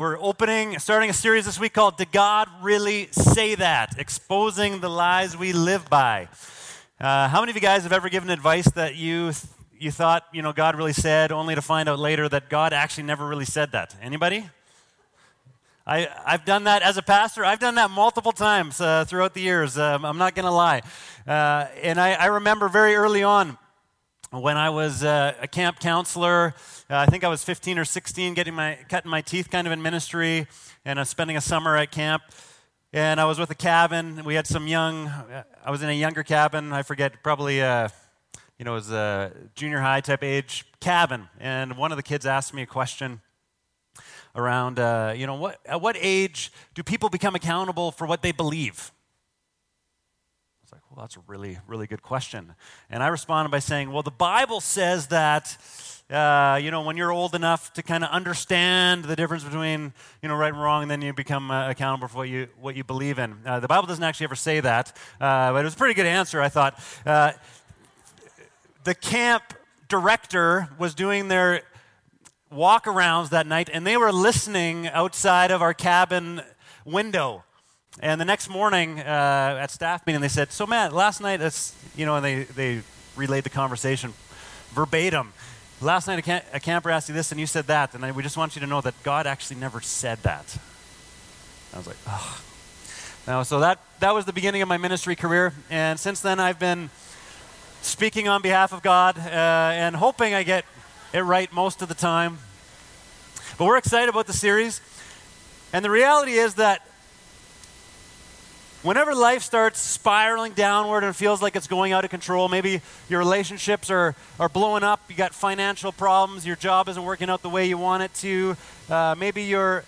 We're opening, starting a series this week called Did God Really Say That? Exposing the Lies We Live By. Uh, how many of you guys have ever given advice that you, you thought, you know, God really said, only to find out later that God actually never really said that? Anybody? I, I've done that as a pastor. I've done that multiple times uh, throughout the years. Um, I'm not going to lie. Uh, and I, I remember very early on when I was uh, a camp counselor, uh, I think I was 15 or 16, getting my cutting my teeth kind of in ministry, and was spending a summer at camp. And I was with a cabin. We had some young. Uh, I was in a younger cabin. I forget, probably, uh, you know, it was a junior high type age cabin. And one of the kids asked me a question around, uh, you know, what at what age do people become accountable for what they believe? Well, that's a really, really good question. And I responded by saying, Well, the Bible says that, uh, you know, when you're old enough to kind of understand the difference between, you know, right and wrong, then you become uh, accountable for what you, what you believe in. Uh, the Bible doesn't actually ever say that, uh, but it was a pretty good answer, I thought. Uh, the camp director was doing their walk-arounds that night, and they were listening outside of our cabin window and the next morning uh, at staff meeting, they said, "So Matt, last night, you know," and they they relayed the conversation verbatim. Last night, a, a camper asked you this, and you said that, and I, we just want you to know that God actually never said that. I was like, oh. Now, so that that was the beginning of my ministry career, and since then, I've been speaking on behalf of God uh, and hoping I get it right most of the time. But we're excited about the series, and the reality is that Whenever life starts spiraling downward and feels like it's going out of control, maybe your relationships are, are blowing up, you got financial problems, your job isn't working out the way you want it to, uh, maybe you're,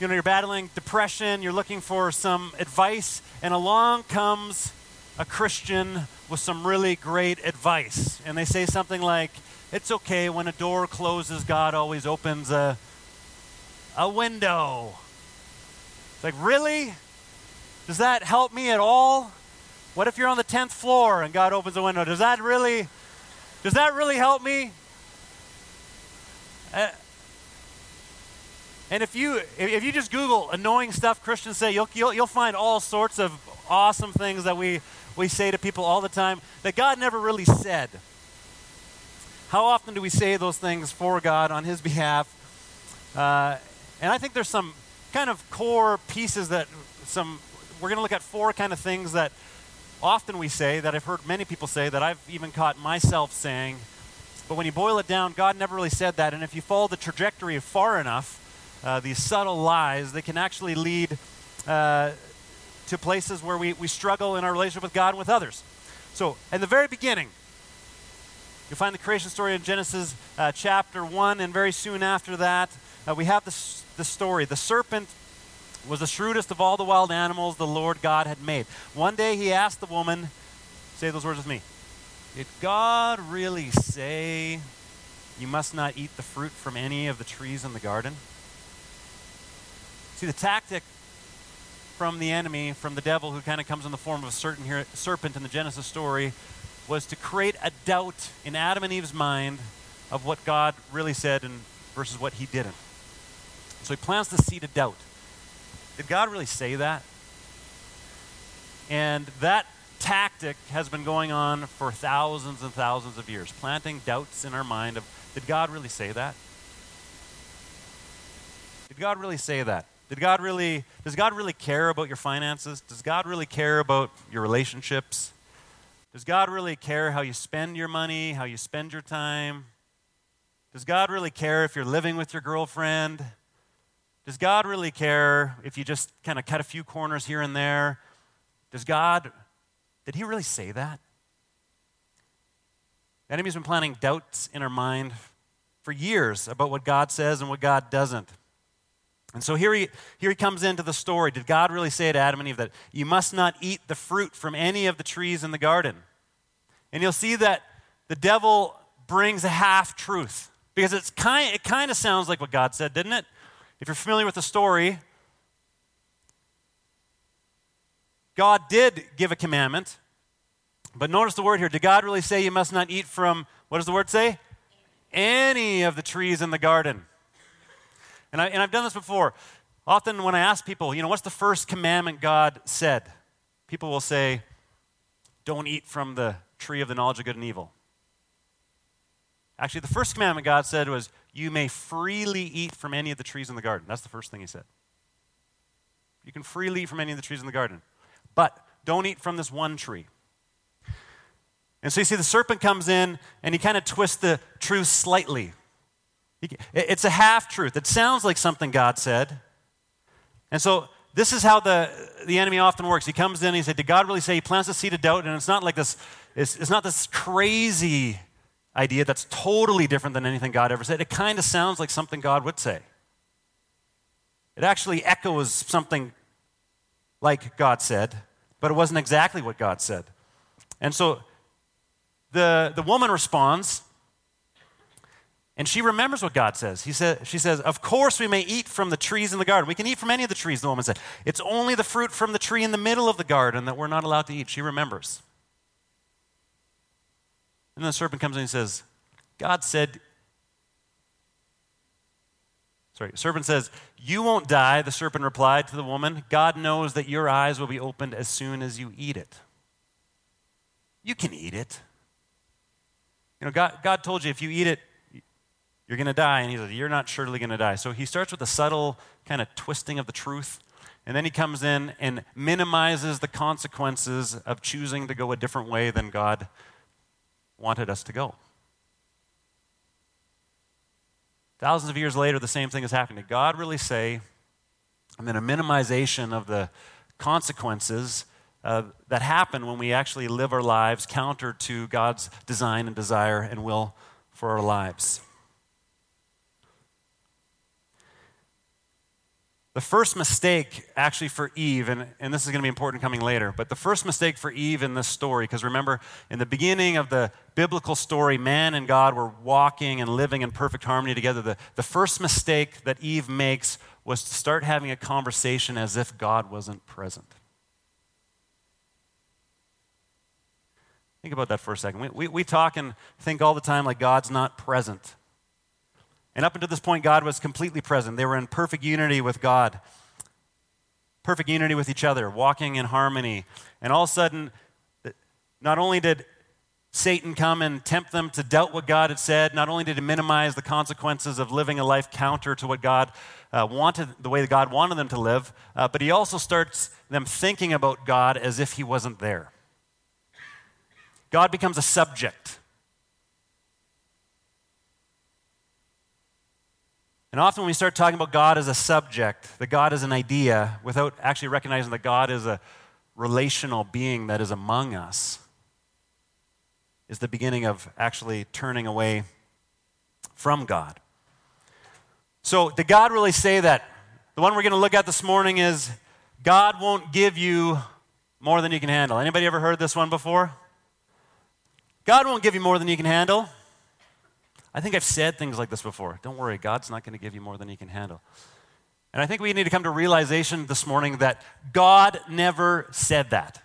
you know, you're battling depression, you're looking for some advice, and along comes a Christian with some really great advice. And they say something like, It's okay, when a door closes, God always opens a, a window. It's like, Really? Does that help me at all? What if you're on the 10th floor and God opens a window? Does that really does that really help me? Uh, and if you if you just Google annoying stuff Christians say, you'll, you'll, you'll find all sorts of awesome things that we, we say to people all the time that God never really said. How often do we say those things for God on His behalf? Uh, and I think there's some kind of core pieces that some we're going to look at four kind of things that often we say, that I've heard many people say, that I've even caught myself saying. But when you boil it down, God never really said that. And if you follow the trajectory far enough, uh, these subtle lies, they can actually lead uh, to places where we, we struggle in our relationship with God and with others. So, in the very beginning, you'll find the creation story in Genesis uh, chapter 1, and very soon after that, uh, we have this, the story. The serpent was the shrewdest of all the wild animals the Lord God had made. One day he asked the woman, say those words with me, Did God really say you must not eat the fruit from any of the trees in the garden? See, the tactic from the enemy, from the devil, who kind of comes in the form of a certain here, serpent in the Genesis story, was to create a doubt in Adam and Eve's mind of what God really said and versus what he didn't. So he plants the seed of doubt. Did God really say that? And that tactic has been going on for thousands and thousands of years, planting doubts in our mind of did God really say that? Did God really say that? Did God really does God really care about your finances? Does God really care about your relationships? Does God really care how you spend your money, how you spend your time? Does God really care if you're living with your girlfriend? Does God really care if you just kind of cut a few corners here and there? Does God, did He really say that? The enemy's been planting doubts in our mind for years about what God says and what God doesn't. And so here he, here he comes into the story. Did God really say to Adam and Eve that you must not eat the fruit from any of the trees in the garden? And you'll see that the devil brings a half truth because it's kind, it kind of sounds like what God said, didn't it? If you're familiar with the story, God did give a commandment, but notice the word here. Did God really say you must not eat from, what does the word say? Any of the trees in the garden. And, I, and I've done this before. Often when I ask people, you know, what's the first commandment God said? People will say, don't eat from the tree of the knowledge of good and evil. Actually, the first commandment God said was, You may freely eat from any of the trees in the garden. That's the first thing He said. You can freely eat from any of the trees in the garden. But don't eat from this one tree. And so you see, the serpent comes in and he kind of twists the truth slightly. It's a half truth. It sounds like something God said. And so this is how the, the enemy often works. He comes in and he said, Did God really say? He plants a seed of doubt, and it's not like this, it's, it's not this crazy idea that's totally different than anything God ever said. It kind of sounds like something God would say. It actually echoes something like God said, but it wasn't exactly what God said. And so the, the woman responds, and she remembers what God says. He said, she says, Of course we may eat from the trees in the garden. We can eat from any of the trees, the woman said. It's only the fruit from the tree in the middle of the garden that we're not allowed to eat. She remembers. And the serpent comes in and says, God said, sorry, serpent says, You won't die. The serpent replied to the woman, God knows that your eyes will be opened as soon as you eat it. You can eat it. You know, God, God told you if you eat it, you're going to die. And he says, You're not surely going to die. So he starts with a subtle kind of twisting of the truth. And then he comes in and minimizes the consequences of choosing to go a different way than God wanted us to go. Thousands of years later, the same thing is happening. Did God really say, I'm then a minimization of the consequences uh, that happen when we actually live our lives counter to God's design and desire and will for our lives? The first mistake, actually, for Eve, and, and this is going to be important coming later, but the first mistake for Eve in this story, because remember, in the beginning of the biblical story, man and God were walking and living in perfect harmony together. The, the first mistake that Eve makes was to start having a conversation as if God wasn't present. Think about that for a second. We, we, we talk and think all the time like God's not present. And up until this point, God was completely present. They were in perfect unity with God, perfect unity with each other, walking in harmony. And all of a sudden, not only did Satan come and tempt them to doubt what God had said, not only did he minimize the consequences of living a life counter to what God uh, wanted, the way that God wanted them to live, uh, but he also starts them thinking about God as if he wasn't there. God becomes a subject. And often when we start talking about God as a subject, that God is an idea, without actually recognizing that God is a relational being that is among us, is the beginning of actually turning away from God. So, did God really say that? The one we're going to look at this morning is God won't give you more than you can handle. Anybody ever heard this one before? God won't give you more than you can handle. I think I've said things like this before. Don't worry, God's not going to give you more than He can handle. And I think we need to come to realization this morning that God never said that.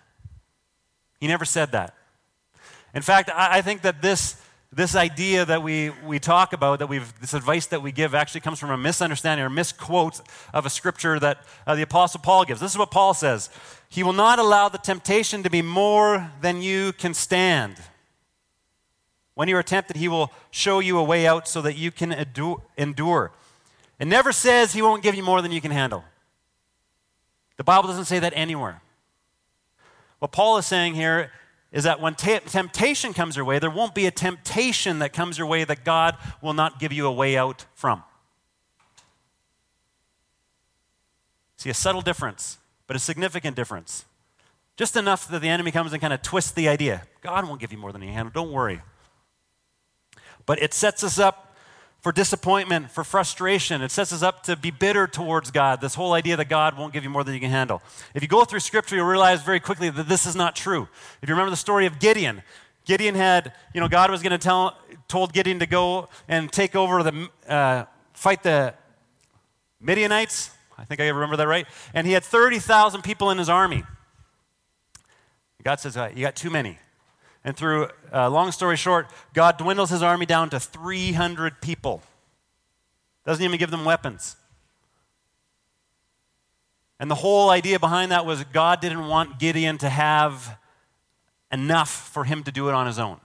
He never said that. In fact, I, think that this, this idea that we, we talk about, that we've, this advice that we give, actually comes from a misunderstanding or misquote of a scripture that uh, the Apostle Paul gives. This is what Paul says He will not allow the temptation to be more than you can stand. When you are tempted, he will show you a way out so that you can endure. It never says he won't give you more than you can handle. The Bible doesn't say that anywhere. What Paul is saying here is that when temptation comes your way, there won't be a temptation that comes your way that God will not give you a way out from. See, a subtle difference, but a significant difference. Just enough that the enemy comes and kind of twists the idea. God won't give you more than you handle. Don't worry. But it sets us up for disappointment, for frustration. It sets us up to be bitter towards God. This whole idea that God won't give you more than you can handle. If you go through Scripture, you'll realize very quickly that this is not true. If you remember the story of Gideon, Gideon had, you know, God was going to tell, told Gideon to go and take over the, uh, fight the Midianites. I think I remember that right. And he had 30,000 people in his army. God says, You got too many. And through, uh, long story short, God dwindles his army down to 300 people. Doesn't even give them weapons. And the whole idea behind that was God didn't want Gideon to have enough for him to do it on his own.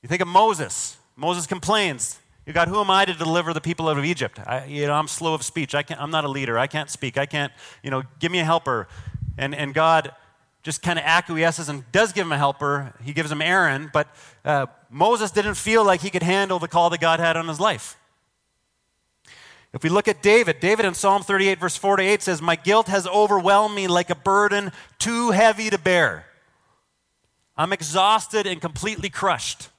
You think of Moses. Moses complains. You God, who am I to deliver the people out of Egypt? I, you know, I'm slow of speech. I can't, I'm not a leader. I can't speak. I can't, you know, give me a helper. And, and God just kind of acquiesces and does give him a helper. He gives him Aaron, but uh, Moses didn't feel like he could handle the call that God had on his life. If we look at David, David in Psalm 38, verse 4 to 8 says, My guilt has overwhelmed me like a burden too heavy to bear. I'm exhausted and completely crushed.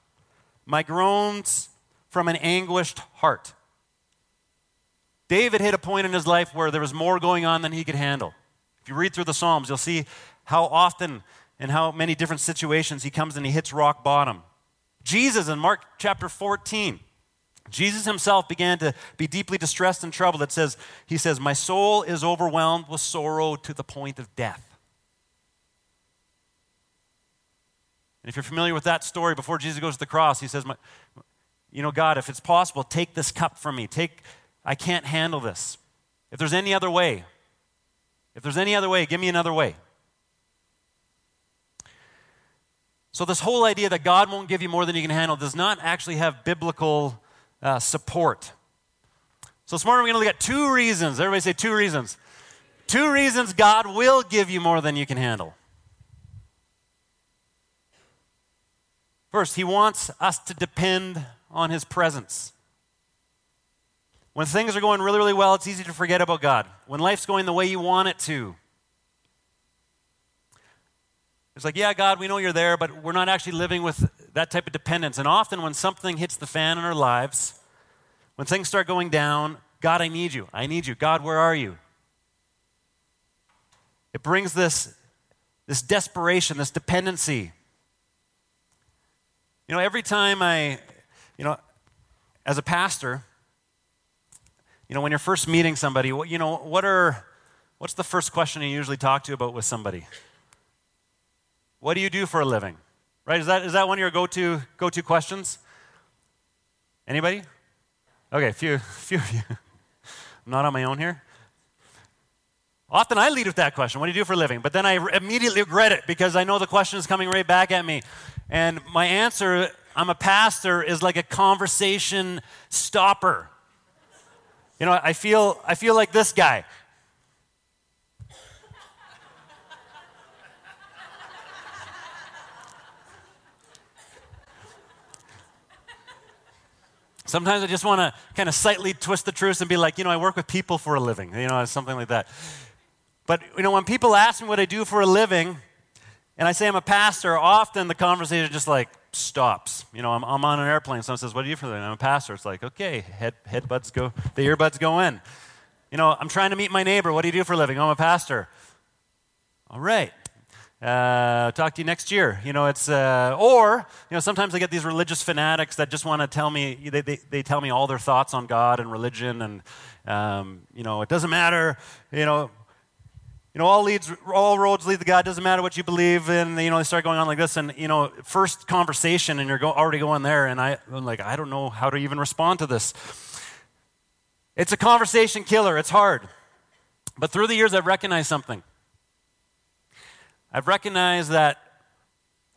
My groans from an anguished heart. David hit a point in his life where there was more going on than he could handle. If you read through the Psalms, you'll see how often and how many different situations he comes and he hits rock bottom. Jesus in Mark chapter 14 Jesus himself began to be deeply distressed and troubled. It says, he says, My soul is overwhelmed with sorrow to the point of death. And if you're familiar with that story, before Jesus goes to the cross, he says, You know, God, if it's possible, take this cup from me. Take, I can't handle this. If there's any other way, if there's any other way, give me another way. So, this whole idea that God won't give you more than you can handle does not actually have biblical uh, support. So this morning we're going to look at two reasons. Everybody say two reasons. Two reasons God will give you more than you can handle. First, He wants us to depend on His presence. When things are going really, really well, it's easy to forget about God. When life's going the way you want it to, it's like, yeah, God, we know you're there, but we're not actually living with that type of dependence. And often when something hits the fan in our lives, when things start going down, God, I need you. I need you. God, where are you? It brings this, this desperation, this dependency. You know, every time I, you know, as a pastor, you know, when you're first meeting somebody, what, you know, what are, what's the first question you usually talk to about with somebody? What do you do for a living? Right? Is that, is that one of your go-to, go-to questions? Anybody? Okay, few, few of you. I'm not on my own here. Often I lead with that question What do you do for a living? But then I immediately regret it because I know the question is coming right back at me. And my answer, I'm a pastor, is like a conversation stopper. You know, I feel, I feel like this guy. Sometimes I just want to kind of slightly twist the truth and be like, you know, I work with people for a living, you know, something like that. But, you know, when people ask me what I do for a living, and I say I'm a pastor, often the conversation just like stops. You know, I'm, I'm on an airplane, someone says, what do you do for a living? I'm a pastor. It's like, okay, head, head buds go, the earbuds go in. You know, I'm trying to meet my neighbor. What do you do for a living? I'm a pastor. All right. Uh, talk to you next year. You know, it's, uh, or, you know, sometimes I get these religious fanatics that just want to tell me, they, they, they, tell me all their thoughts on God and religion, and, um, you know, it doesn't matter, you know, you know, all leads, all roads lead to God. Doesn't matter what you believe in. You know, they start going on like this, and you know, first conversation, and you're go, already going there, and I, I'm like, I don't know how to even respond to this. It's a conversation killer. It's hard, but through the years, I've recognized something. I've recognized that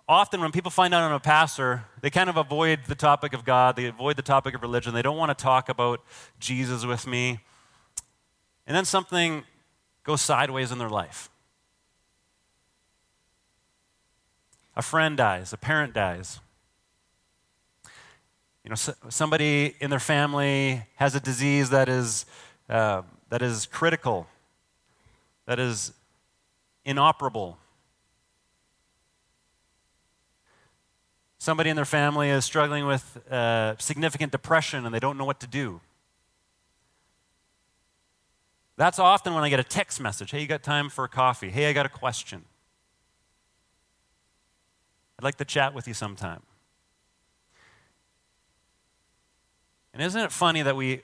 often when people find out I'm a pastor, they kind of avoid the topic of God, they avoid the topic of religion, they don't want to talk about Jesus with me. And then something goes sideways in their life. A friend dies, a parent dies. You know, somebody in their family has a disease that is, uh, that is critical, that is inoperable Somebody in their family is struggling with uh, significant depression and they don't know what to do. That's often when I get a text message Hey, you got time for a coffee? Hey, I got a question. I'd like to chat with you sometime. And isn't it funny that we,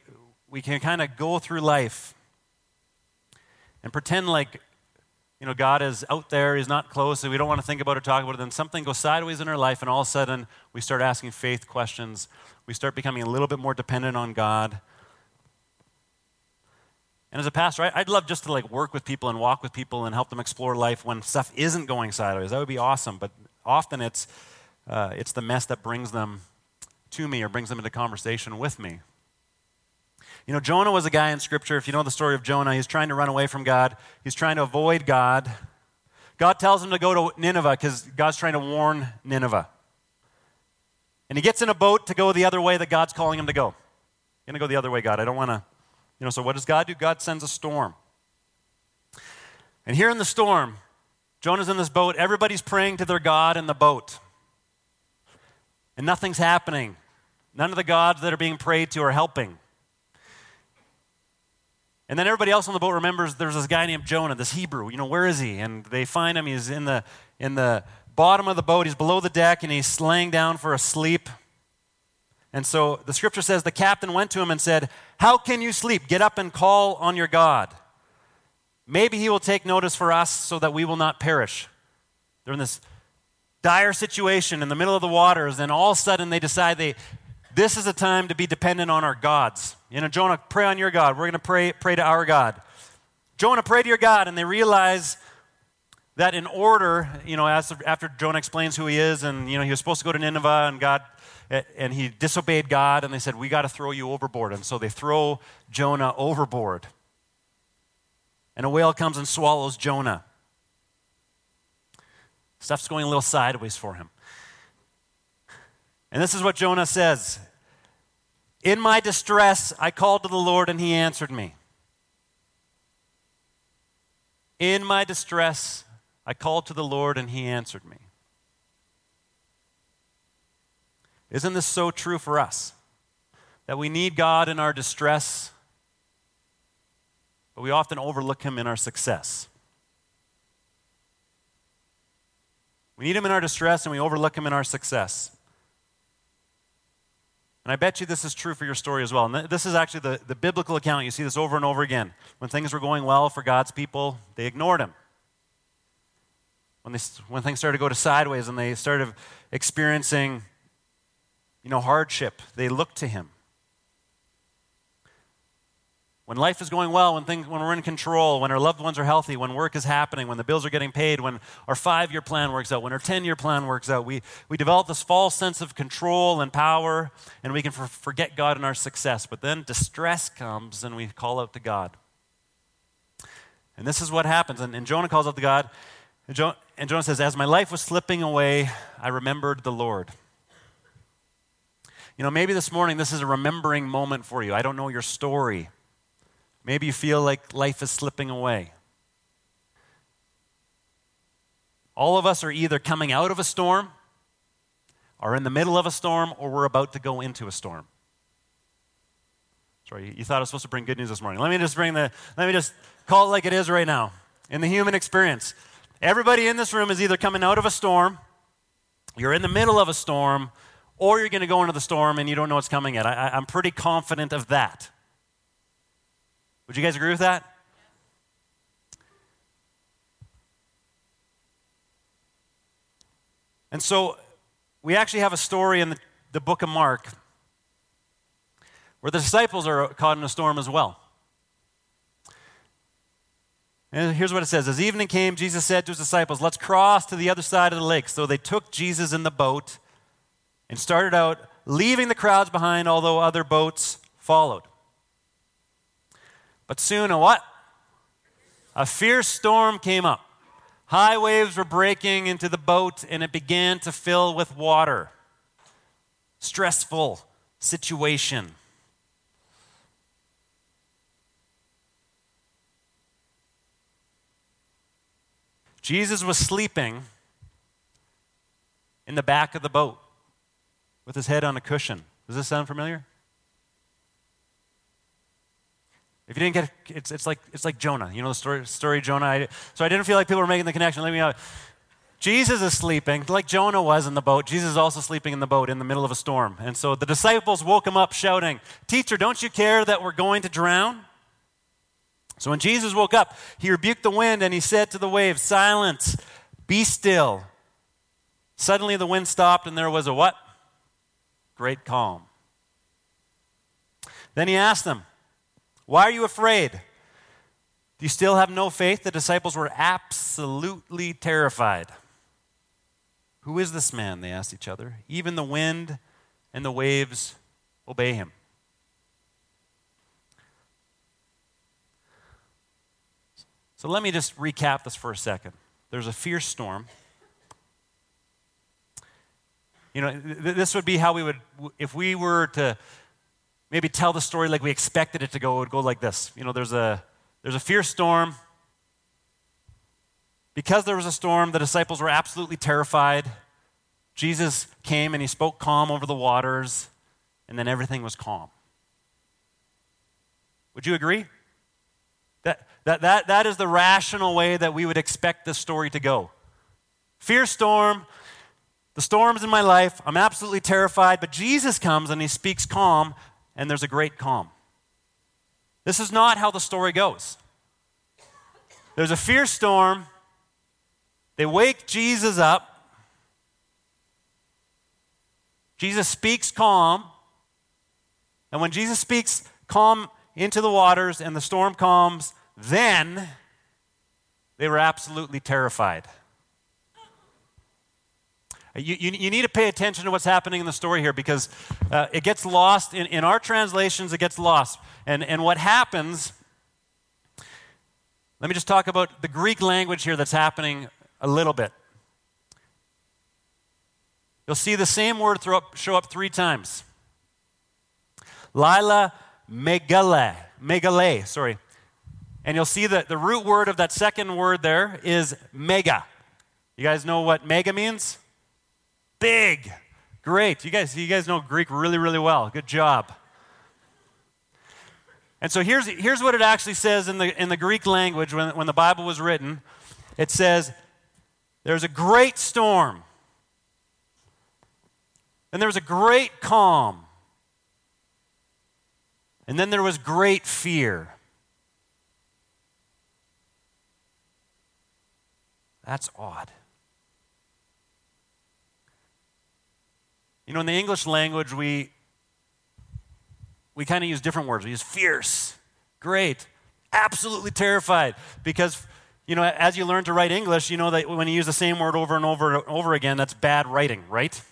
we can kind of go through life and pretend like you know, God is out there, He's not close, so we don't want to think about it, or talk about it. Then something goes sideways in our life, and all of a sudden we start asking faith questions. We start becoming a little bit more dependent on God. And as a pastor, I, would love just to like work with people and walk with people and help them explore life when stuff isn't going sideways. That would be awesome. But often it's, uh, it's the mess that brings them to me or brings them into conversation with me. You know, Jonah was a guy in Scripture. If you know the story of Jonah, he's trying to run away from God, he's trying to avoid God. God tells him to go to Nineveh because God's trying to warn Nineveh. And he gets in a boat to go the other way that God's calling him to go. I'm going to go the other way, God. I don't want to you know, so what does God do? God sends a storm. And here in the storm, Jonah's in this boat. Everybody's praying to their God in the boat. And nothing's happening. None of the gods that are being prayed to are helping. And then everybody else on the boat remembers there's this guy named Jonah, this Hebrew. You know, where is he? And they find him. He's in the, in the bottom of the boat. He's below the deck and he's laying down for a sleep. And so the scripture says the captain went to him and said, How can you sleep? Get up and call on your God. Maybe he will take notice for us so that we will not perish. They're in this dire situation in the middle of the waters, and all of a sudden they decide they, this is a time to be dependent on our gods. You know, Jonah, pray on your God. We're going to pray, pray to our God. Jonah, pray to your God, and they realize that in order, you know, as, after Jonah explains who he is, and, you know, he was supposed to go to Nineveh, and God eh, and he disobeyed God, and they said, We got to throw you overboard. And so they throw Jonah overboard. And a whale comes and swallows Jonah. Stuff's going a little sideways for him. And this is what Jonah says In my distress, I called to the Lord, and he answered me. In my distress, I called to the Lord, and he answered me. Isn't this so true for us? That we need God in our distress, but we often overlook Him in our success. We need Him in our distress, and we overlook Him in our success. And I bet you this is true for your story as well. And this is actually the, the biblical account. You see this over and over again. When things were going well for God's people, they ignored Him. When, they, when things started to go to sideways and they started experiencing you know, hardship, they looked to Him. When life is going well, when, things, when we're in control, when our loved ones are healthy, when work is happening, when the bills are getting paid, when our five year plan works out, when our 10 year plan works out, we, we develop this false sense of control and power, and we can for, forget God in our success. But then distress comes, and we call out to God. And this is what happens. And, and Jonah calls out to God, and, jo- and Jonah says, As my life was slipping away, I remembered the Lord. You know, maybe this morning this is a remembering moment for you. I don't know your story. Maybe you feel like life is slipping away. All of us are either coming out of a storm, are in the middle of a storm, or we're about to go into a storm. Sorry, you thought I was supposed to bring good news this morning. Let me just bring the, let me just call it like it is right now. In the human experience, everybody in this room is either coming out of a storm, you're in the middle of a storm, or you're going to go into the storm and you don't know what's coming yet. I, I'm pretty confident of that. Would you guys agree with that? And so we actually have a story in the, the book of Mark where the disciples are caught in a storm as well. And here's what it says As evening came, Jesus said to his disciples, Let's cross to the other side of the lake. So they took Jesus in the boat and started out leaving the crowds behind, although other boats followed. But soon a what? A fierce storm came up. High waves were breaking into the boat, and it began to fill with water. Stressful situation. Jesus was sleeping in the back of the boat with his head on a cushion. Does this sound familiar? If you didn't get it, it's, it's, like, it's like Jonah. You know the story, story Jonah? I, so I didn't feel like people were making the connection. Let me know. Jesus is sleeping, like Jonah was in the boat. Jesus is also sleeping in the boat in the middle of a storm. And so the disciples woke him up shouting, Teacher, don't you care that we're going to drown? So when Jesus woke up, he rebuked the wind and he said to the waves, Silence, be still. Suddenly the wind stopped and there was a what? great calm. Then he asked them, Why are you afraid? Do you still have no faith? The disciples were absolutely terrified. Who is this man? They asked each other. Even the wind and the waves obey him. So let me just recap this for a second. There's a fierce storm. You know, this would be how we would, if we were to maybe tell the story like we expected it to go, it would go like this. You know, there's a, there's a fierce storm. Because there was a storm, the disciples were absolutely terrified. Jesus came and he spoke calm over the waters, and then everything was calm. Would you agree? That, that, that, that is the rational way that we would expect this story to go. Fear storm, the storm's in my life, I'm absolutely terrified, but Jesus comes and he speaks calm, and there's a great calm. This is not how the story goes. There's a fierce storm, they wake Jesus up. Jesus speaks calm, and when Jesus speaks calm into the waters and the storm calms, then they were absolutely terrified. You, you, you, need to pay attention to what's happening in the story here because uh, it gets lost. In, in our translations, it gets lost. And, and what happens, let me just talk about the Greek language here that's happening a little bit. You'll see the same word up, show up three times. Lila megale, megale, sorry. And you'll see that the root word of that second word there is mega. You guys know what mega means? Big. Great. You guys, you guys know Greek really, really well. Good job. And so here's, here's what it actually says in the, in the Greek language when, when the Bible was written. It says, There's a great storm. And there was a great calm. And then there was great fear. That's odd. You know, in the English language, we, we kind of use different words. We use fierce, great, absolutely terrified. Because, you know, as you learn to write English, you know that when you use the same word over and over and over again, that's bad writing, right?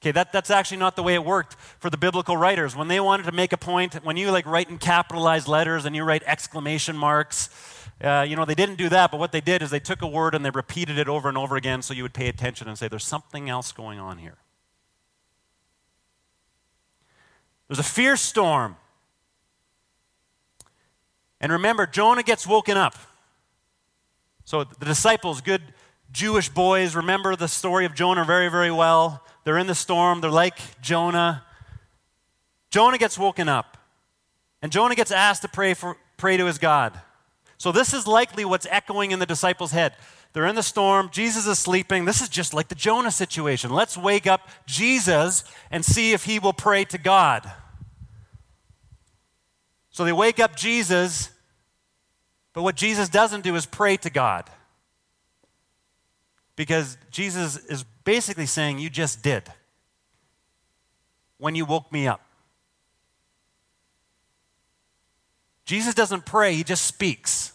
Okay, that, that's actually not the way it worked for the biblical writers. When they wanted to make a point, when you like write in capitalized letters and you write exclamation marks, uh, you know, they didn't do that, but what they did is they took a word and they repeated it over and over again so you would pay attention and say, there's something else going on here. There's a fierce storm. And remember, Jonah gets woken up. So the disciples, good Jewish boys, remember the story of Jonah very, very well. They're in the storm, they're like Jonah. Jonah gets woken up. And Jonah gets asked to pray, for, pray to his God. So this is likely what's echoing in the disciples' head. They're in the storm. Jesus is sleeping. This is just like the Jonah situation. Let's wake up Jesus and see if he will pray to God. So they wake up Jesus, but what Jesus doesn't do is pray to God. Because Jesus is basically saying, You just did when you woke me up. Jesus doesn't pray, he just speaks.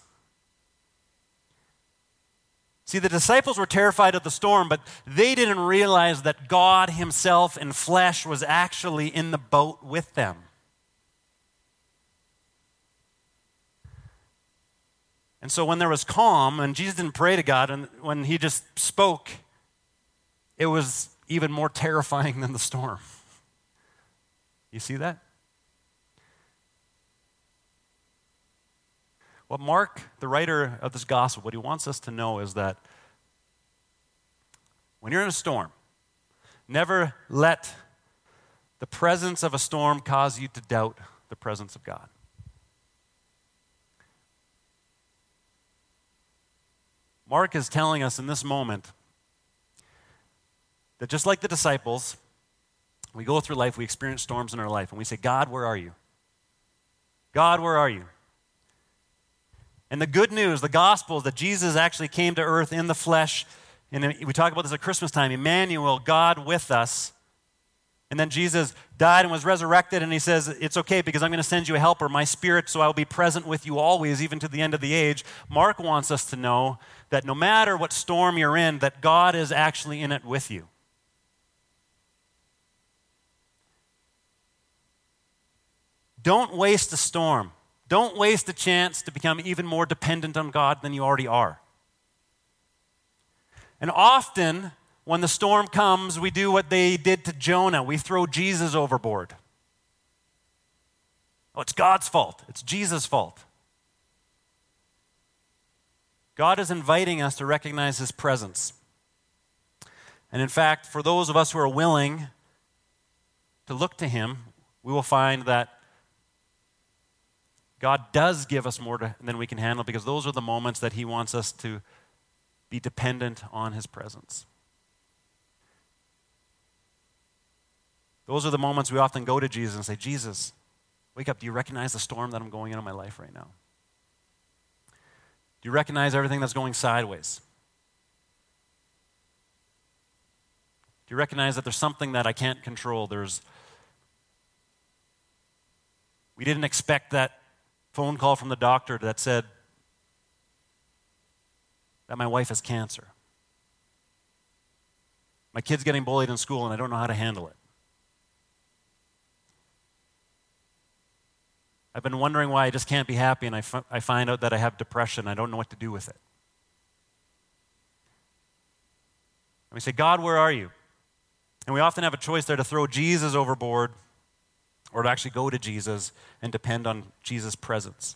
See, the disciples were terrified of the storm, but they didn't realize that God Himself in flesh was actually in the boat with them. And so when there was calm, and Jesus didn't pray to God, and when He just spoke, it was even more terrifying than the storm. You see that? What Mark, the writer of this gospel, what he wants us to know is that when you're in a storm, never let the presence of a storm cause you to doubt the presence of God. Mark is telling us in this moment that just like the disciples, we go through life, we experience storms in our life, and we say, God, where are you? God, where are you? And the good news, the gospel, is that Jesus actually came to earth in the flesh. And we talk about this at Christmas time Emmanuel, God with us. And then Jesus died and was resurrected, and he says, It's okay because I'm going to send you a helper, my spirit, so I'll be present with you always, even to the end of the age. Mark wants us to know that no matter what storm you're in, that God is actually in it with you. Don't waste a storm. Don't waste a chance to become even more dependent on God than you already are. And often, when the storm comes, we do what they did to Jonah we throw Jesus overboard. Oh, it's God's fault, it's Jesus' fault. God is inviting us to recognize His presence. And in fact, for those of us who are willing to look to Him, we will find that God does give us more to, than we can handle because those are the moments that He wants us to be dependent on His presence. Those are the moments we often go to Jesus and say, Jesus, wake up. Do you recognize the storm that I'm going in in my life right now? Do you recognize everything that's going sideways? Do you recognize that there's something that I can't control? There's we didn't expect that phone call from the doctor that said that my wife has cancer. My kid's getting bullied in school and I don't know how to handle it. I've been wondering why I just can't be happy and I, f- I find out that I have depression. I don't know what to do with it. And we say, God, where are you? And we often have a choice there to throw Jesus overboard or to actually go to Jesus and depend on Jesus' presence.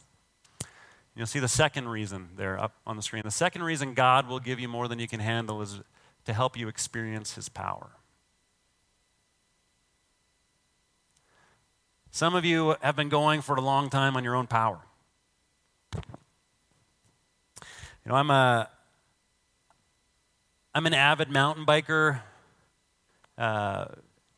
You'll see the second reason there up on the screen. The second reason God will give you more than you can handle is to help you experience his power. Some of you have been going for a long time on your own power. You know, I'm a I'm an avid mountain biker. Uh,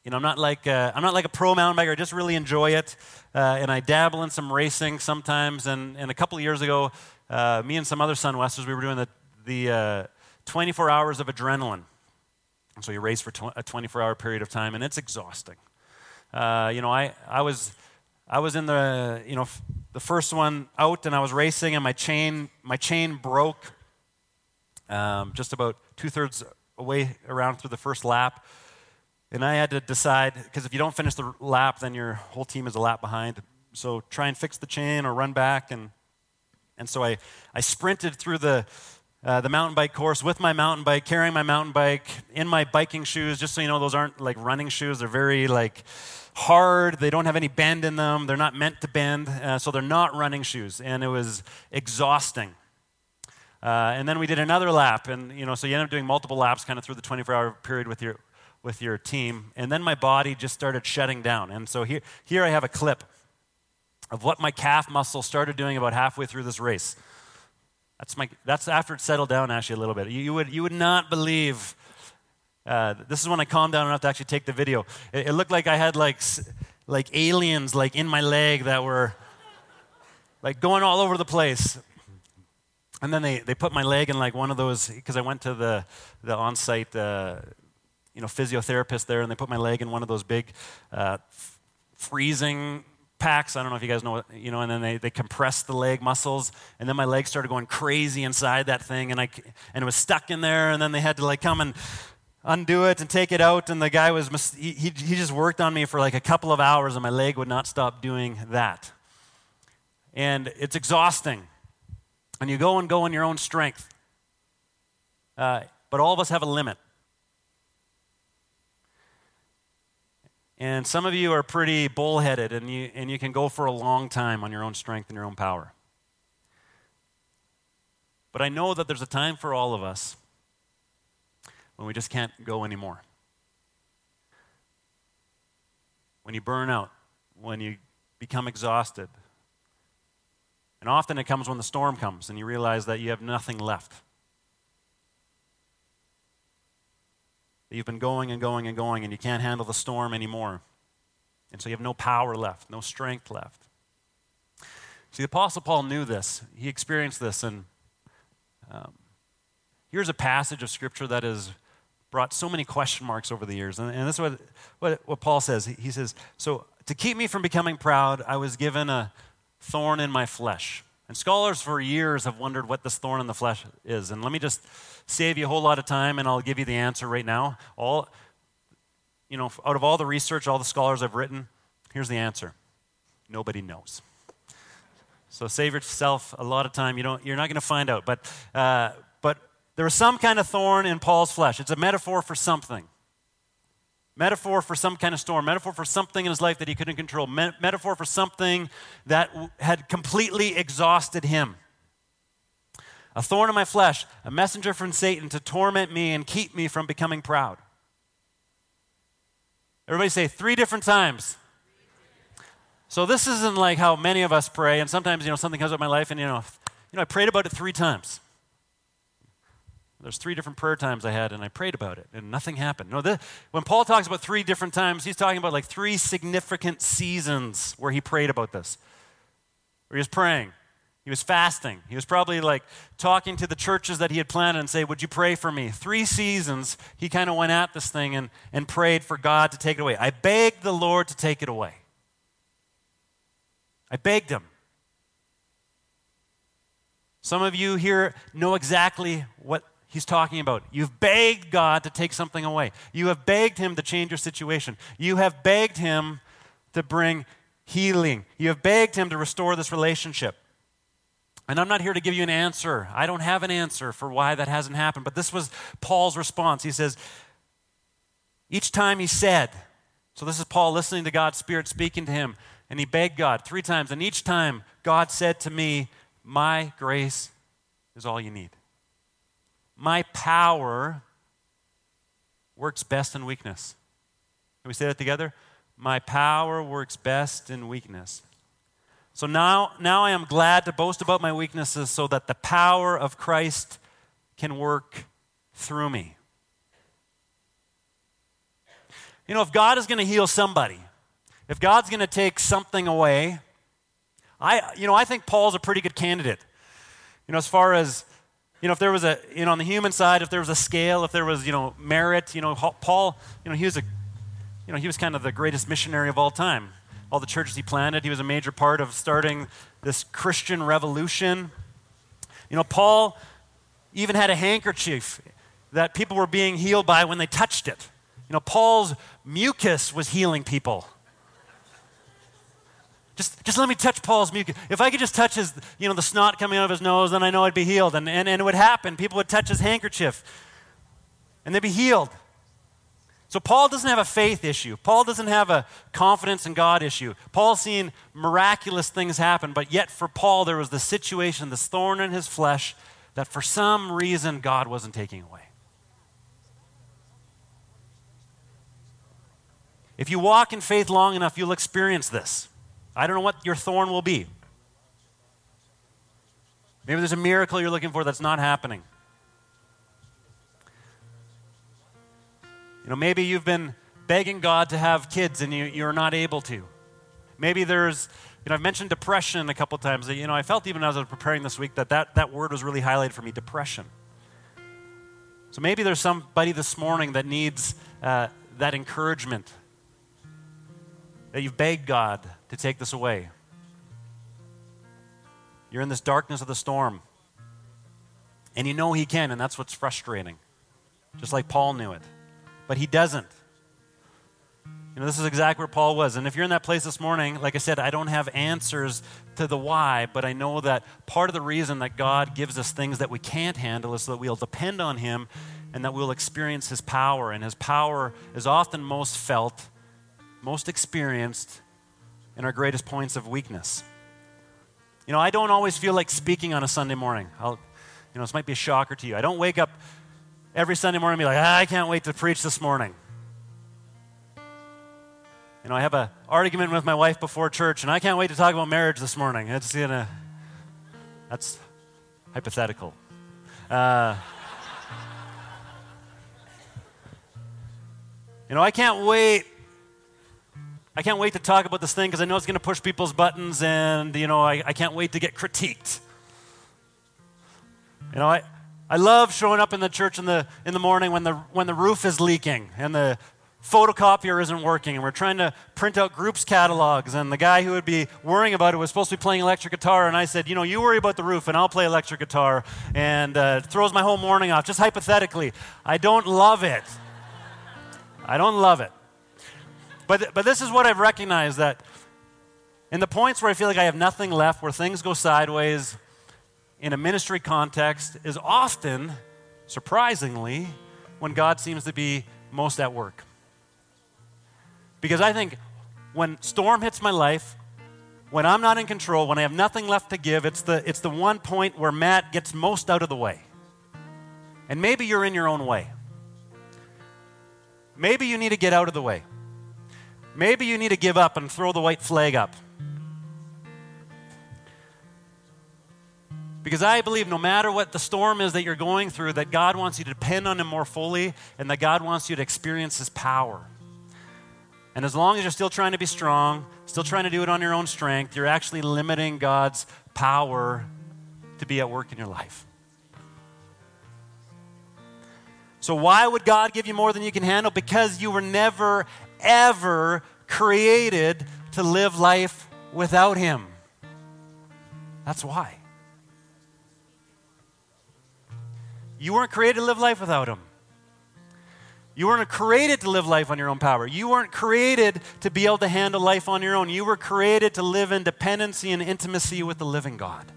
you know, I'm not like a, uh, I'm not like a pro mountain biker. I just really enjoy it, uh, and I dabble in some racing sometimes. And, and a couple of years ago, uh, me and some other Sunwesters, we were doing the the uh, 24 hours of adrenaline. And so you race for tw- a 24 hour period of time, and it's exhausting. Uh, you know, I I was I was in the you know f- the first one out, and I was racing, and my chain my chain broke. Um, just about two thirds away around through the first lap. And I had to decide, because if you don't finish the lap, then your whole team is a lap behind. So try and fix the chain or run back. And, and so I, I sprinted through the, uh, the mountain bike course with my mountain bike, carrying my mountain bike in my biking shoes. Just so you know, those aren't like running shoes. They're very like hard. They don't have any bend in them. They're not meant to bend. Uh, so they're not running shoes. And it was exhausting. Uh, and then we did another lap. And, you know, so you end up doing multiple laps kind of through the 24 hour period with your, with your team. And then my body just started shutting down. And so here, here I have a clip of what my calf muscle started doing about halfway through this race. That's, my, that's after it settled down actually a little bit. You, you would, you would not believe. Uh, this is when I calmed down enough to actually take the video. It, it looked like I had like, like aliens like in my leg that were like going all over the place. And then they, they put my leg in like one of those, because I went to the, the on site uh, you know, physiotherapist there, and they put my leg in one of those big uh, f- freezing packs. I don't know if you guys know, what, you know, and then they, they compressed the leg muscles, and then my leg started going crazy inside that thing, and I and it was stuck in there, and then they had to like come and undo it and take it out, and the guy was he, he, he just worked on me for like a couple of hours, and my leg would not stop doing that, and it's exhausting, and you go and go in your own strength, uh, but all of us have a limit. And some of you are pretty bullheaded and you, and you can go for a long time on your own strength and your own power. But I know that there's a time for all of us when we just can't go anymore. When you burn out, when you become exhausted. And often it comes when the storm comes and you realize that you have nothing left. That you've been going and going and going and you can't handle the storm anymore. And so you have no power left, no strength left. See, the Apostle Paul knew this. He experienced this. And um, here's a passage of Scripture that has brought so many question marks over the years. And, and this is what, what, what Paul says. He, he says, So to keep me from becoming proud, I was given a thorn in my flesh. And scholars for years have wondered what this thorn in the flesh is. And let me just save you a whole lot of time and I'll give you the answer right now. All you know, out of all the research, all the scholars I've written, here's the answer. Nobody knows. So save yourself a lot of time. You don't, you're not going to find out. But, uh, but there was some kind of thorn in Paul's flesh. It's a metaphor for something. Metaphor for some kind of storm. Metaphor for something in his life that he couldn't control. Me- metaphor for something that w- had completely exhausted him. A thorn in my flesh, a messenger from Satan to torment me and keep me from becoming proud. Everybody say three different times. So this isn't like how many of us pray, and sometimes, you know, something comes up in my life, and, you know, you know, I prayed about it three times. There's three different prayer times I had, and I prayed about it, and nothing happened. No, when Paul talks about three different times, he's talking about like three significant seasons where he prayed about this, where he was praying. He was fasting. He was probably like talking to the churches that he had planted and say, Would you pray for me? Three seasons, he kind of went at this thing and, and prayed for God to take it away. I begged the Lord to take it away. I begged him. Some of you here know exactly what he's talking about. You've begged God to take something away. You have begged him to change your situation. You have begged him to bring healing. You have begged him to restore this relationship. And I'm not here to give you an answer. I don't have an answer for why that hasn't happened. But this was Paul's response. He says, each time he said, so this is Paul listening to God's Spirit speaking to him, and he begged God three times. And each time, God said to me, My grace is all you need. My power works best in weakness. Can we say that together? My power works best in weakness. So now, now I am glad to boast about my weaknesses so that the power of Christ can work through me. You know, if God is going to heal somebody, if God's going to take something away, I, you know, I think Paul's a pretty good candidate. You know, as far as, you know, if there was a, you know, on the human side, if there was a scale, if there was, you know, merit, you know, Paul, you know, he was a, you know, he was kind of the greatest missionary of all time. All the churches he planted, he was a major part of starting this Christian revolution. You know, Paul even had a handkerchief that people were being healed by when they touched it. You know, Paul's mucus was healing people. Just, just let me touch Paul's mucus. If I could just touch his, you know, the snot coming out of his nose, then I know I'd be healed. And, and, and it would happen. People would touch his handkerchief and they'd be healed. So Paul doesn't have a faith issue. Paul doesn't have a confidence in God issue. Paul's seen miraculous things happen, but yet for Paul there was the situation, this thorn in his flesh that for some reason God wasn't taking away. If you walk in faith long enough, you'll experience this. I don't know what your thorn will be. Maybe there's a miracle you're looking for that's not happening. You know, maybe you've been begging God to have kids and you, you're not able to. Maybe there's, you know, I've mentioned depression a couple times. You know, I felt even as I was preparing this week that that, that word was really highlighted for me depression. So maybe there's somebody this morning that needs uh, that encouragement, that you've begged God to take this away. You're in this darkness of the storm. And you know He can, and that's what's frustrating. Just like Paul knew it. But He doesn't. You know, this is exactly where Paul was. And if you're in that place this morning, like I said, I don't have answers to the why, but I know that part of the reason that God gives us things that we can't handle is so that we'll depend on Him and that we'll experience His power. And His power is often most felt, most experienced in our greatest points of weakness. You know, I don't always feel like speaking on a Sunday morning. I'll, you know, this might be a shocker to you. I don't wake up every Sunday morning and be like, ah, I can't wait to preach this morning. You know, I have an argument with my wife before church, and I can't wait to talk about marriage this morning. It's gonna, that's hypothetical. Uh, you know, I can't wait I can't wait to talk about this thing because I know it's going to push people's buttons and, you know, I, I can't wait to get critiqued. You know, I, I love showing up in the church in the, in the morning when the, when the roof is leaking and the photocopier isn't working and we're trying to print out groups catalogs and the guy who would be worrying about it was supposed to be playing electric guitar and i said you know you worry about the roof and i'll play electric guitar. And uh, throws my whole morning off just hypothetically. I don't love it. I don't love it but, but this is what i've recognized that in the points where i feel like i have nothing left where things go sideways in a ministry context is often surprisingly when god seems to be most at work because I think when storm hits my life, when I'm not in control, when I have nothing left to give, it's the, it's the one point where Matt gets most out of the way. And maybe you're in your own way. Maybe you need to get out of the way. Maybe you need to give up and throw the white flag up. Because I believe no matter what the storm is that you're going through, that God wants you to depend on Him more fully and that God wants you to experience His power. And as long as you're still trying to be strong, still trying to do it on your own strength, you're actually limiting God's power to be at work in your life. So, why would God give you more than you can handle? Because you were never, ever created to live life without Him. That's why. You weren't created to live life without Him. You weren't created to live life on your own power. You weren't created to be able to handle life on your own. You were created to live in dependency and intimacy with the living God.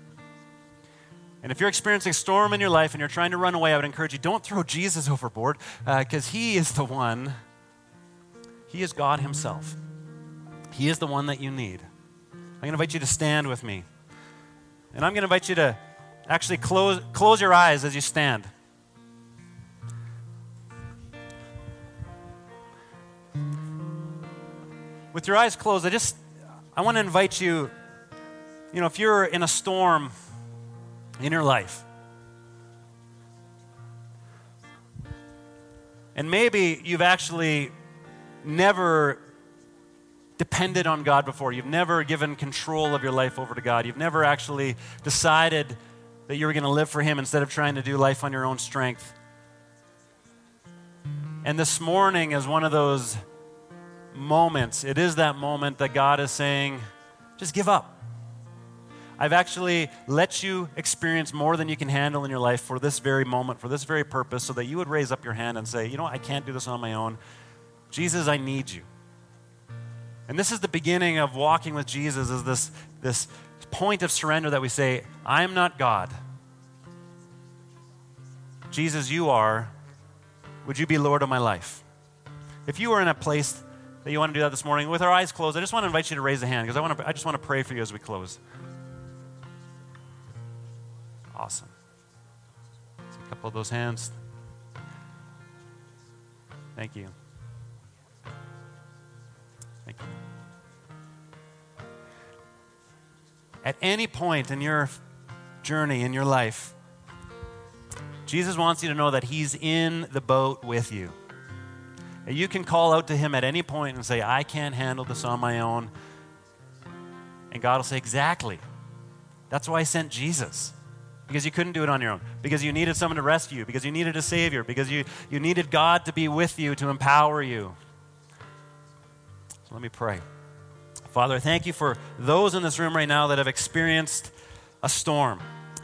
And if you're experiencing a storm in your life and you're trying to run away, I would encourage you don't throw Jesus overboard because uh, he is the one, he is God himself. He is the one that you need. I'm going to invite you to stand with me. And I'm going to invite you to actually close, close your eyes as you stand. with your eyes closed, I just I want to invite you, you know, if you're in a storm in your life, and maybe you've actually never depended on God before, you've never given control of your life over to God, you've never actually decided that you were going to live for Him instead of trying to do life on your own strength. And this morning is one of those moments, it is that moment that God is saying, just give up. I've actually let you experience more than you can handle in your life for this very moment, for this very purpose, so that you would raise up your hand and say, you know, I can't do this on my own. Jesus, I need you. And this is the beginning of walking with Jesus, is this, this point of surrender that we say, I am not God. Jesus, you are. Would you be Lord of my life? If you are in a place that you want to do that this morning, with our eyes closed, I just want to invite you to raise a hand because I, want to, I just want to pray for you as we close. Awesome. A couple of those hands. Thank you. At any point in your journey, in your life, Jesus wants you to know that He's in the boat with you. And you can call out to Him at any point and say, I can't handle this on my own. And God will say, Exactly. That's why I sent Jesus. Because you couldn't do it on your own. Because you needed someone to rescue you. Because you needed a Savior. Because you, you needed God to be with you, to empower you. So let me pray. Father, thank you for those in this room right now that have experienced a storm,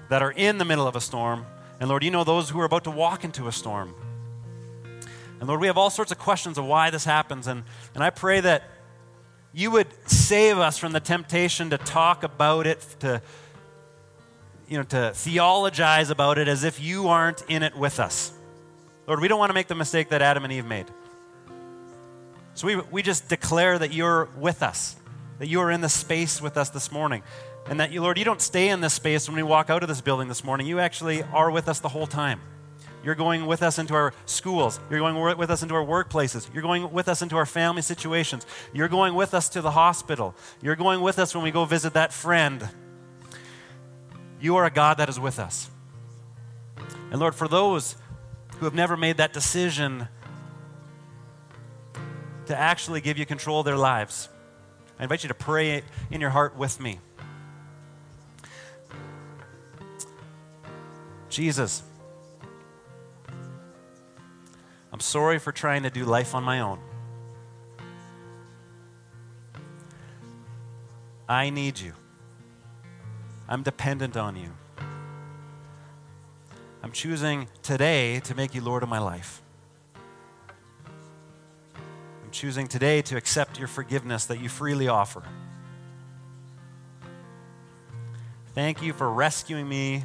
that are in the middle of a storm. And Lord, you know those who are about to walk into a storm. And Lord, we have all sorts of questions of why this happens. And, and I pray that you would save us from the temptation to talk about it, to, you know, to theologize about it as if you aren't in it with us. Lord, we don't want to make the mistake that Adam and Eve made. So we, we just declare that you're with us, that you are in the space with us this morning. And that you, Lord, you don't stay in this space when we walk out of this building this morning. You actually are with us the whole time. You're going with us into our schools. You're going with us into our workplaces. You're going with us into our family situations. You're going with us to the hospital. You're going with us when we go visit that friend. You are a God that is with us. And Lord, for those who have never made that decision to actually give you control of their lives, I invite you to pray in your heart with me. Jesus, I'm sorry for trying to do life on my own. I need you. I'm dependent on you. I'm choosing today to make you Lord of my life. I'm choosing today to accept your forgiveness that you freely offer. Thank you for rescuing me. In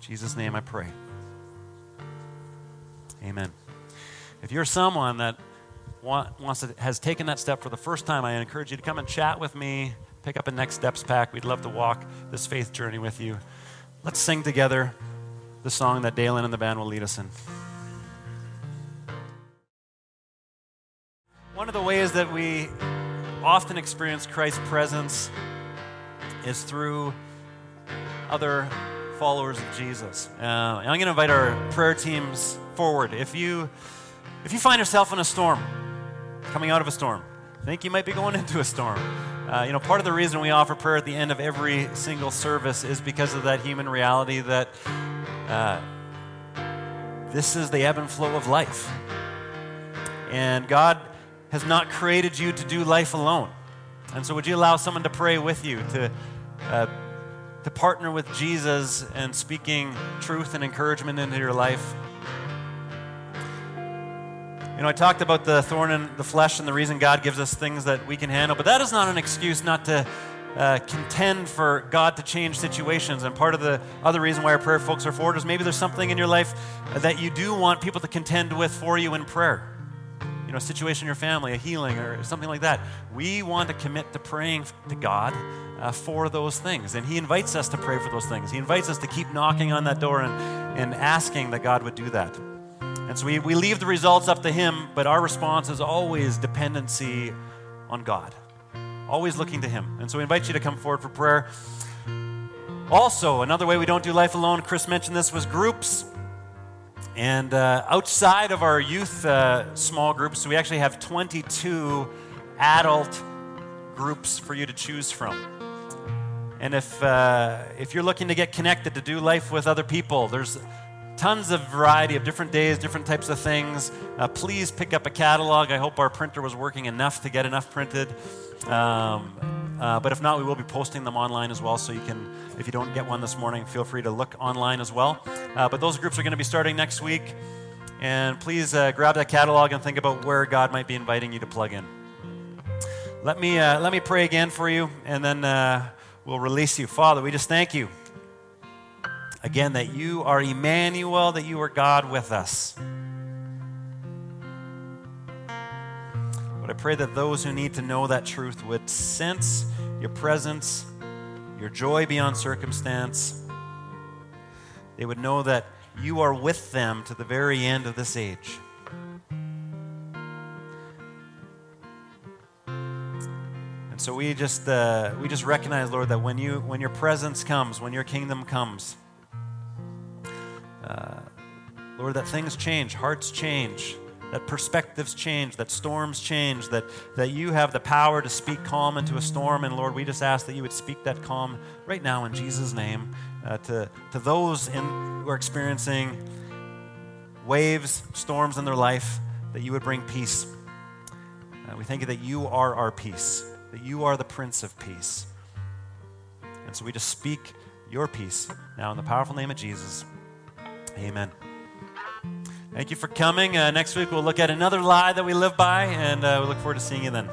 Jesus' name I pray. Amen. If you're someone that want, wants to, has taken that step for the first time, I encourage you to come and chat with me, pick up a Next Steps pack. We'd love to walk this faith journey with you. Let's sing together the song that Dalen and the band will lead us in. Of the ways that we often experience Christ's presence is through other followers of Jesus. Uh, I'm going to invite our prayer teams forward. If you if you find yourself in a storm, coming out of a storm, think you might be going into a storm. Uh, you know, part of the reason we offer prayer at the end of every single service is because of that human reality that uh, this is the ebb and flow of life. And God has not created you to do life alone. And so, would you allow someone to pray with you, to, uh, to partner with Jesus and speaking truth and encouragement into your life? You know, I talked about the thorn in the flesh and the reason God gives us things that we can handle, but that is not an excuse not to uh, contend for God to change situations. And part of the other reason why our prayer folks are forward is maybe there's something in your life that you do want people to contend with for you in prayer. Know, a situation in your family, a healing, or something like that. We want to commit to praying to God uh, for those things. And He invites us to pray for those things. He invites us to keep knocking on that door and, and asking that God would do that. And so we, we leave the results up to Him, but our response is always dependency on God, always looking to Him. And so we invite you to come forward for prayer. Also, another way we don't do life alone, Chris mentioned this, was groups. And uh, outside of our youth uh, small groups, we actually have 22 adult groups for you to choose from. And if, uh, if you're looking to get connected, to do life with other people, there's tons of variety of different days, different types of things. Uh, please pick up a catalog. I hope our printer was working enough to get enough printed. Um, uh, but if not, we will be posting them online as well. So you can, if you don't get one this morning, feel free to look online as well. Uh, but those groups are going to be starting next week. And please uh, grab that catalog and think about where God might be inviting you to plug in. Let me, uh, let me pray again for you, and then uh, we'll release you. Father, we just thank you Again, that you are Emmanuel, that you are God with us. But I pray that those who need to know that truth would sense your presence, your joy beyond circumstance. They would know that you are with them to the very end of this age. And so we just uh, we just recognize, Lord, that when you when your presence comes, when your kingdom comes, uh, Lord, that things change, hearts change, that perspectives change, that storms change, that, that you have the power to speak calm into a storm. And Lord, we just ask that you would speak that calm right now in Jesus' name uh, to, to those in, who are experiencing waves, storms in their life, that you would bring peace. Uh, we thank you that you are our peace, that you are the Prince of Peace. And so we just speak your peace now in the powerful name of Jesus. Amen. Thank you for coming. Uh, next week, we'll look at another lie that we live by, and uh, we look forward to seeing you then.